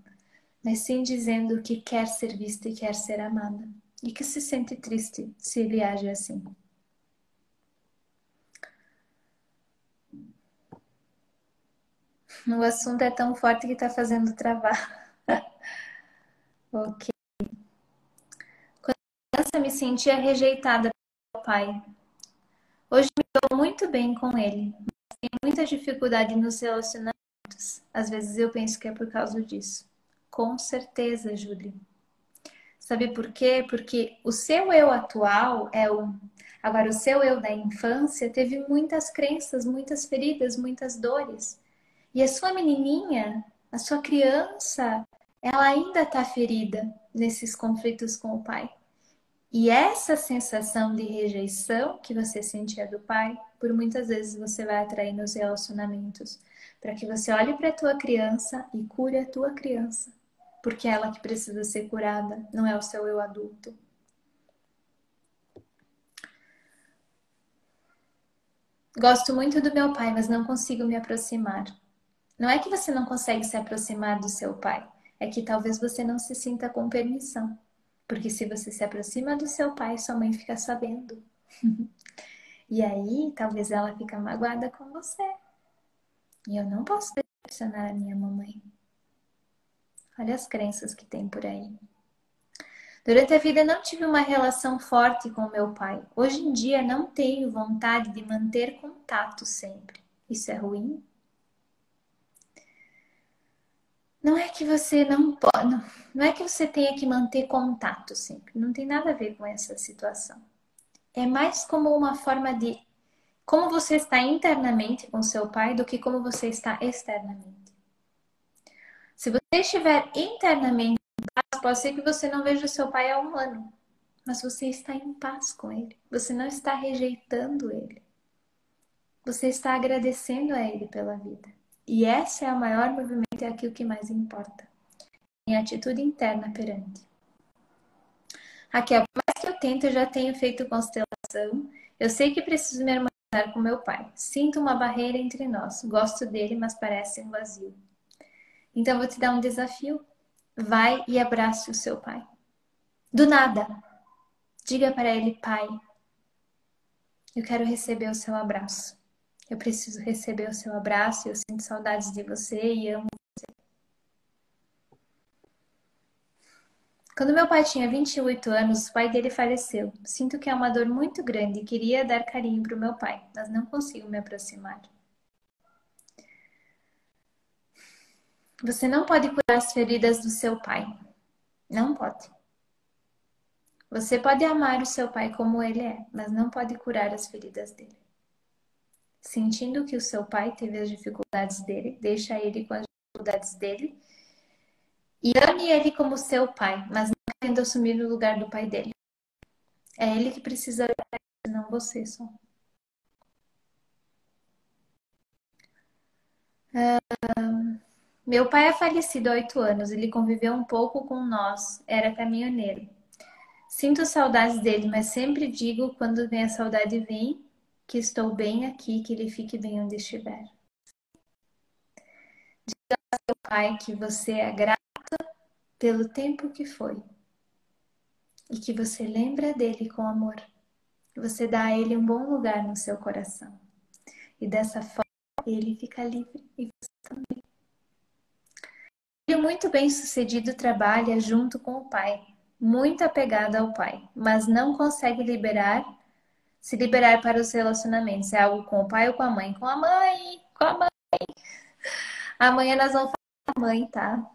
[SPEAKER 1] mas sim dizendo que quer ser vista e quer ser amada, e que se sente triste se ele age assim. O assunto é tão forte que está fazendo travar. ok. Quando criança me sentia rejeitada pelo pai. Hoje me dou muito bem com ele, tenho muita dificuldade nos relacionamentos. Às vezes eu penso que é por causa disso. Com certeza, Júlia. Sabe por quê? Porque o seu eu atual é um. Agora, o seu eu da infância teve muitas crenças, muitas feridas, muitas dores. E a sua menininha, a sua criança, ela ainda está ferida nesses conflitos com o pai. E essa sensação de rejeição que você sentia do pai, por muitas vezes você vai atrair nos relacionamentos, para que você olhe para a tua criança e cure a tua criança, porque é ela que precisa ser curada, não é o seu eu adulto. Gosto muito do meu pai, mas não consigo me aproximar. Não é que você não consegue se aproximar do seu pai, é que talvez você não se sinta com permissão. Porque se você se aproxima do seu pai, sua mãe fica sabendo. e aí, talvez ela fica magoada com você. E eu não posso decepcionar a minha mamãe. Olha as crenças que tem por aí. Durante a vida não tive uma relação forte com meu pai. Hoje em dia não tenho vontade de manter contato sempre. Isso é ruim? Não é que você não pode, não é que você tenha que manter contato sempre. Não tem nada a ver com essa situação. É mais como uma forma de como você está internamente com seu pai do que como você está externamente. Se você estiver internamente em paz, pode ser que você não veja seu pai há um ano, mas você está em paz com ele. Você não está rejeitando ele. Você está agradecendo a ele pela vida. E essa é o maior movimento, é aquilo que mais importa. Em atitude interna perante. Raquel, por mais que eu tente, eu já tenho feito constelação. Eu sei que preciso me harmonizar com meu pai. Sinto uma barreira entre nós. Gosto dele, mas parece um vazio. Então vou te dar um desafio. Vai e abrace o seu pai. Do nada. Diga para ele, pai, eu quero receber o seu abraço. Eu preciso receber o seu abraço, eu sinto saudades de você e amo você. Quando meu pai tinha 28 anos, o pai dele faleceu. Sinto que é uma dor muito grande e queria dar carinho para o meu pai, mas não consigo me aproximar. Você não pode curar as feridas do seu pai. Não pode. Você pode amar o seu pai como ele é, mas não pode curar as feridas dele. Sentindo que o seu pai teve as dificuldades dele, deixa ele com as dificuldades dele E ame ele como seu pai, mas não querendo assumir o lugar do pai dele. É ele que precisa, não você só. Uh, meu pai é falecido há oito anos. Ele conviveu um pouco com nós. Era caminhoneiro. Sinto saudades dele, mas sempre digo quando vem a saudade vem que estou bem aqui, que ele fique bem onde estiver. Diga ao seu pai que você é grata pelo tempo que foi e que você lembra dele com amor. Você dá a ele um bom lugar no seu coração. E dessa forma ele fica livre e você também. Filho muito bem sucedido trabalha junto com o pai, muito apegado ao pai, mas não consegue liberar, se liberar para os relacionamentos. É algo com o pai ou com a mãe? Com a mãe, com a mãe. Amanhã nós vamos falar da mãe, tá?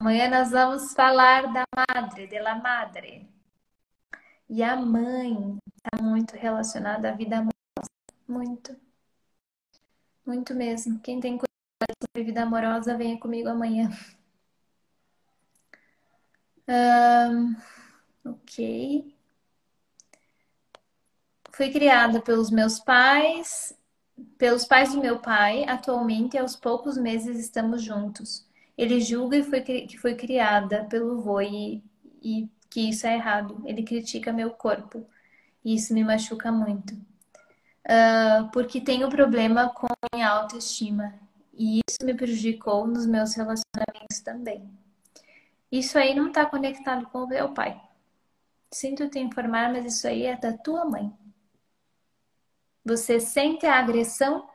[SPEAKER 1] Amanhã nós vamos falar da madre, de la madre. E a mãe está muito relacionada à vida amorosa. Muito. Muito mesmo. Quem tem curiosidade sobre vida amorosa, venha comigo amanhã. Um, ok. Fui criada pelos meus pais, pelos pais do meu pai. Atualmente, aos poucos meses, estamos juntos. Ele julga foi, que foi criada pelo vô e, e que isso é errado. Ele critica meu corpo. E isso me machuca muito uh, porque tenho problema com minha autoestima e isso me prejudicou nos meus relacionamentos também. Isso aí não está conectado com o meu pai. Sinto te informar, mas isso aí é da tua mãe. Você sente a agressão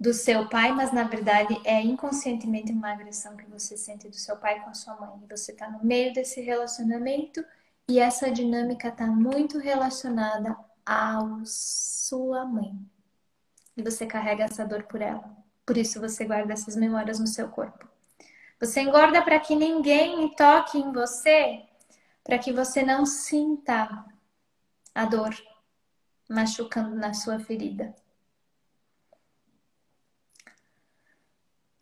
[SPEAKER 1] do seu pai, mas na verdade é inconscientemente uma agressão que você sente do seu pai com a sua mãe. E você está no meio desse relacionamento e essa dinâmica está muito relacionada a sua mãe. E você carrega essa dor por ela. Por isso você guarda essas memórias no seu corpo. Você engorda para que ninguém toque em você, para que você não sinta a dor machucando na sua ferida.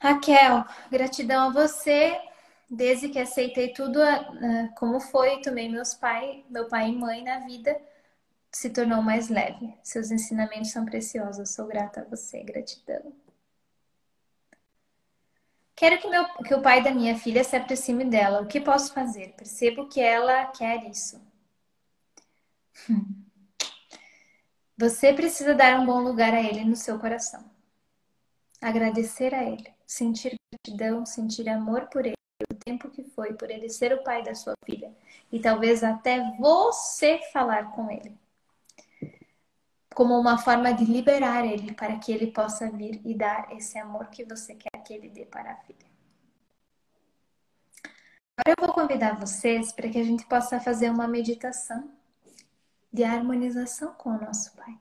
[SPEAKER 1] Raquel, gratidão a você, desde que aceitei tudo uh, como foi, tomei meus pai, meu pai e mãe na vida se tornou mais leve. Seus ensinamentos são preciosos. Sou grata a você. Gratidão. Quero que, meu, que o pai da minha filha se aproxime dela. O que posso fazer? Percebo que ela quer isso. Você precisa dar um bom lugar a ele no seu coração. Agradecer a ele. Sentir gratidão, sentir amor por ele, o tempo que foi, por ele ser o pai da sua filha. E talvez até você falar com ele como uma forma de liberar ele para que ele possa vir e dar esse amor que você quer que ele dê para a filha. Agora eu vou convidar vocês para que a gente possa fazer uma meditação de harmonização com o nosso Pai.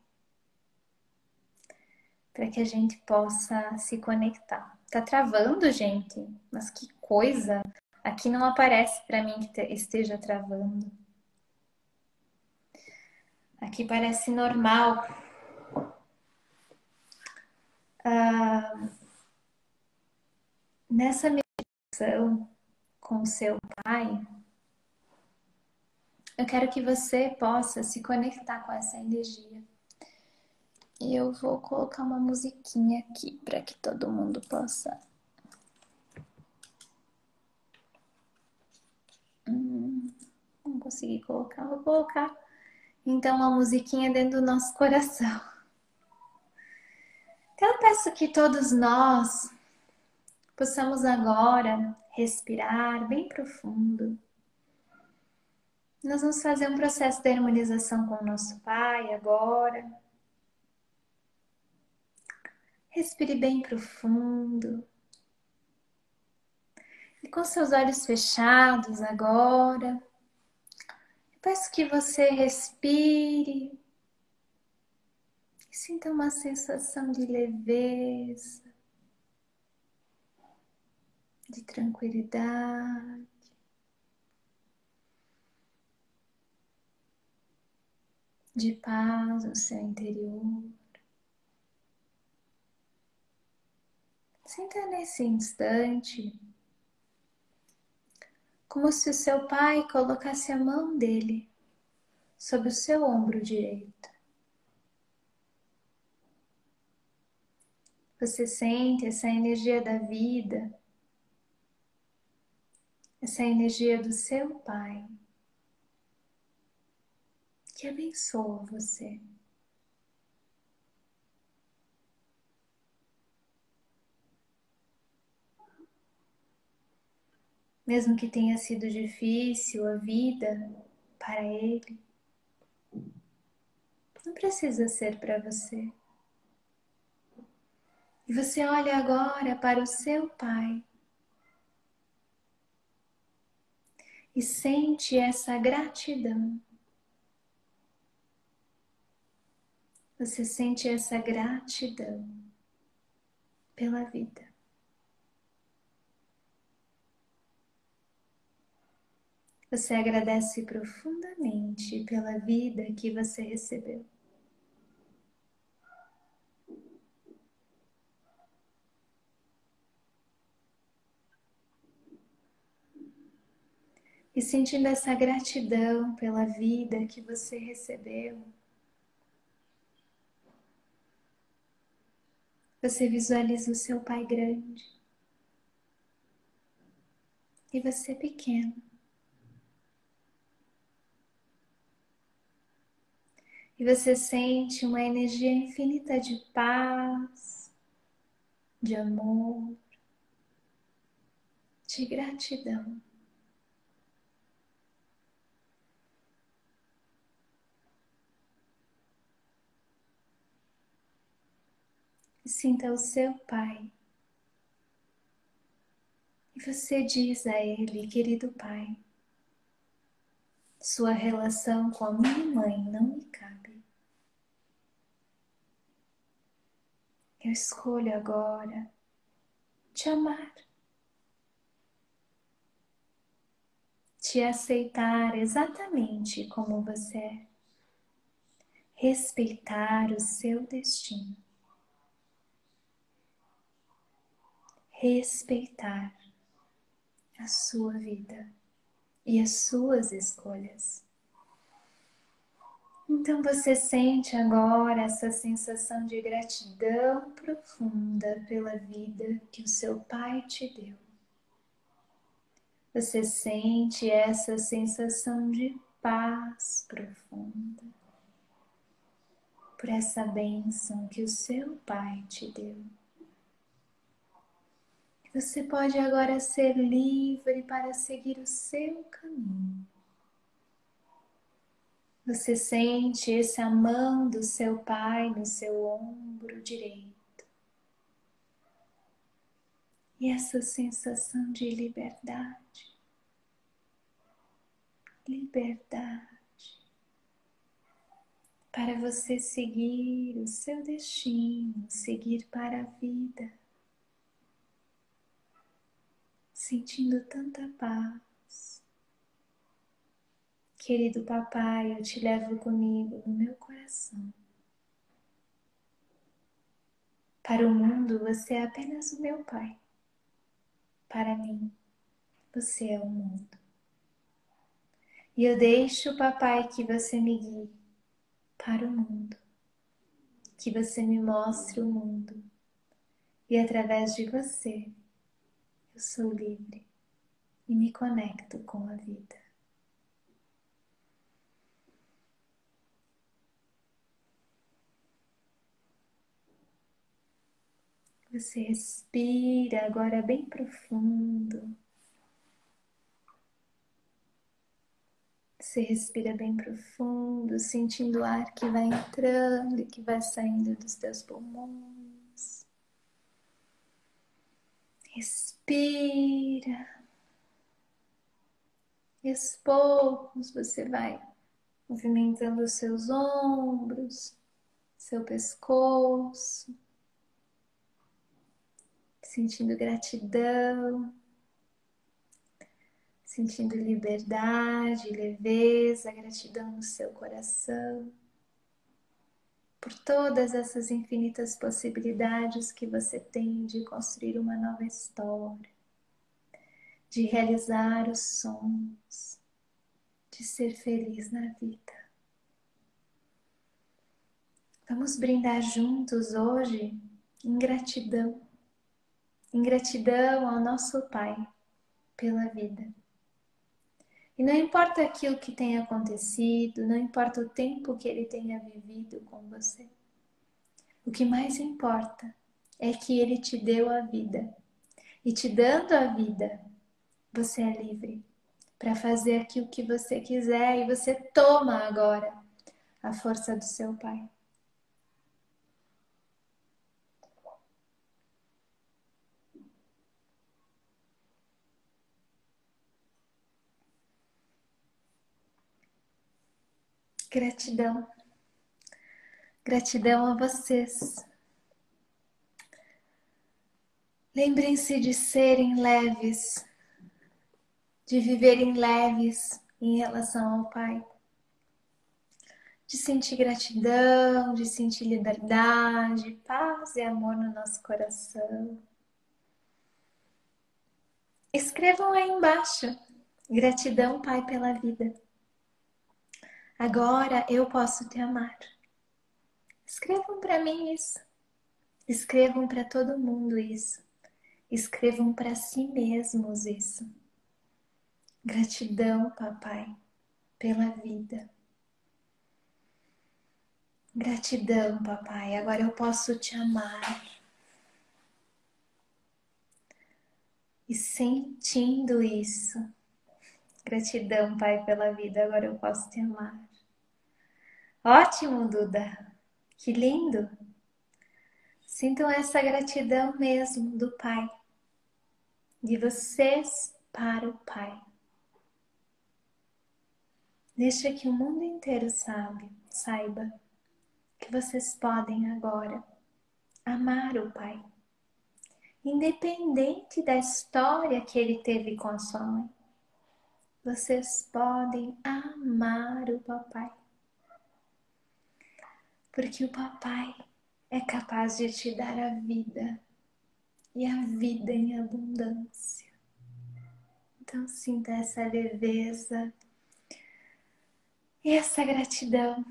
[SPEAKER 1] Para que a gente possa se conectar. Tá travando, gente? Mas que coisa! Aqui não aparece para mim que esteja travando. Aqui parece normal. Ah, nessa meditação com seu pai, eu quero que você possa se conectar com essa energia. E eu vou colocar uma musiquinha aqui para que todo mundo possa. Hum, não consegui colocar, vou colocar então, uma musiquinha dentro do nosso coração. Então, eu peço que todos nós possamos agora respirar bem profundo. Nós vamos fazer um processo de harmonização com o nosso Pai agora. Respire bem profundo. E com seus olhos fechados agora, Peço que você respire e sinta uma sensação de leveza, de tranquilidade. De paz no seu interior. Sinta nesse instante como se o seu pai colocasse a mão dele sobre o seu ombro direito. Você sente essa energia da vida, essa energia do seu pai que abençoa você. Mesmo que tenha sido difícil a vida para ele, não precisa ser para você. E você olha agora para o seu pai e sente essa gratidão. Você sente essa gratidão pela vida. Você agradece profundamente pela vida que você recebeu. E sentindo essa gratidão pela vida que você recebeu, você visualiza o seu pai grande e você pequeno. E você sente uma energia infinita de paz, de amor, de gratidão. E sinta o seu pai. E você diz a ele, querido pai, sua relação com a minha mãe não me cabe. Eu escolho agora te amar, te aceitar exatamente como você é, respeitar o seu destino, respeitar a sua vida e as suas escolhas. Então você sente agora essa sensação de gratidão profunda pela vida que o seu Pai te deu. Você sente essa sensação de paz profunda por essa bênção que o seu Pai te deu. Você pode agora ser livre para seguir o seu caminho. Você sente esse a mão do seu pai no seu ombro direito. E essa sensação de liberdade. Liberdade. Para você seguir o seu destino, seguir para a vida sentindo tanta paz. Querido papai, eu te levo comigo no meu coração. Para o mundo, você é apenas o meu pai. Para mim, você é o mundo. E eu deixo, papai, que você me guie para o mundo. Que você me mostre o mundo. E através de você, eu sou livre e me conecto com a vida. Você respira agora bem profundo. Você respira bem profundo, sentindo o ar que vai entrando e que vai saindo dos teus pulmões. Respira. E aos poucos você vai movimentando os seus ombros, seu pescoço, sentindo gratidão, sentindo liberdade, leveza, gratidão no seu coração por todas essas infinitas possibilidades que você tem de construir uma nova história, de realizar os sonhos, de ser feliz na vida. Vamos brindar juntos hoje em gratidão, em gratidão ao nosso Pai pela vida. E não importa aquilo que tenha acontecido, não importa o tempo que ele tenha vivido com você. O que mais importa é que ele te deu a vida. E te dando a vida, você é livre para fazer aquilo que você quiser e você toma agora a força do seu Pai. Gratidão. Gratidão a vocês. Lembrem-se de serem leves, de viverem leves em relação ao Pai, de sentir gratidão, de sentir liberdade, paz e amor no nosso coração. Escrevam aí embaixo: gratidão, Pai, pela vida. Agora eu posso te amar. Escrevam para mim isso. Escrevam para todo mundo isso. Escrevam para si mesmos isso. Gratidão, papai, pela vida. Gratidão, papai. Agora eu posso te amar. E sentindo isso. Gratidão, pai, pela vida. Agora eu posso te amar. Ótimo, Duda. Que lindo. Sintam essa gratidão mesmo do Pai, de vocês para o Pai. Deixa que o mundo inteiro sabe, saiba que vocês podem agora amar o Pai, independente da história que ele teve com a sua mãe. Vocês podem amar o Papai porque o papai é capaz de te dar a vida e a vida em abundância. Então sinta essa leveza e essa gratidão.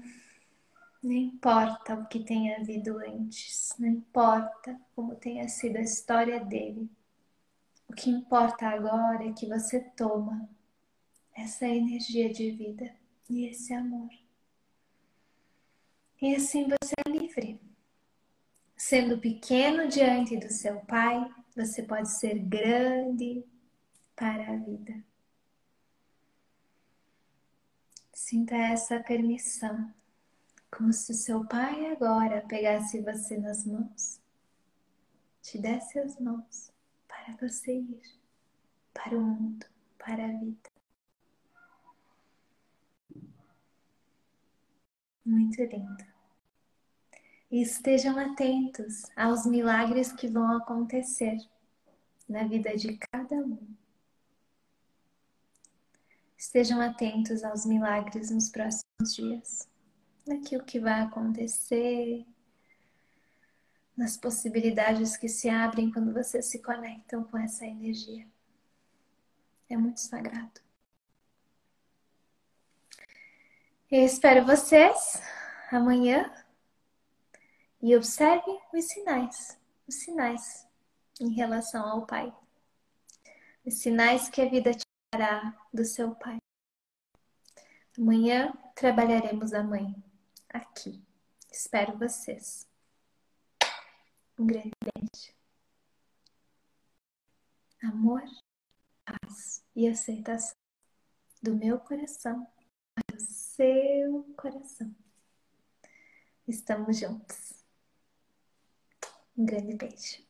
[SPEAKER 1] Não importa o que tenha havido antes, não importa como tenha sido a história dele. O que importa agora é que você toma essa energia de vida e esse amor e assim você é livre. Sendo pequeno diante do seu Pai, você pode ser grande para a vida. Sinta essa permissão, como se o seu Pai agora pegasse você nas mãos, te desse as mãos para você ir para o mundo, para a vida. Muito lindo e estejam atentos aos milagres que vão acontecer na vida de cada um. Estejam atentos aos milagres nos próximos dias, naquilo que vai acontecer, nas possibilidades que se abrem quando vocês se conectam com essa energia. É muito sagrado. Eu espero vocês amanhã e observe os sinais, os sinais em relação ao Pai. Os sinais que a vida te dará do seu Pai. Amanhã trabalharemos a mãe aqui. Espero vocês. Um grande beijo. Amor, paz e aceitação do meu coração para o seu coração. Estamos juntos. Um grande beijo.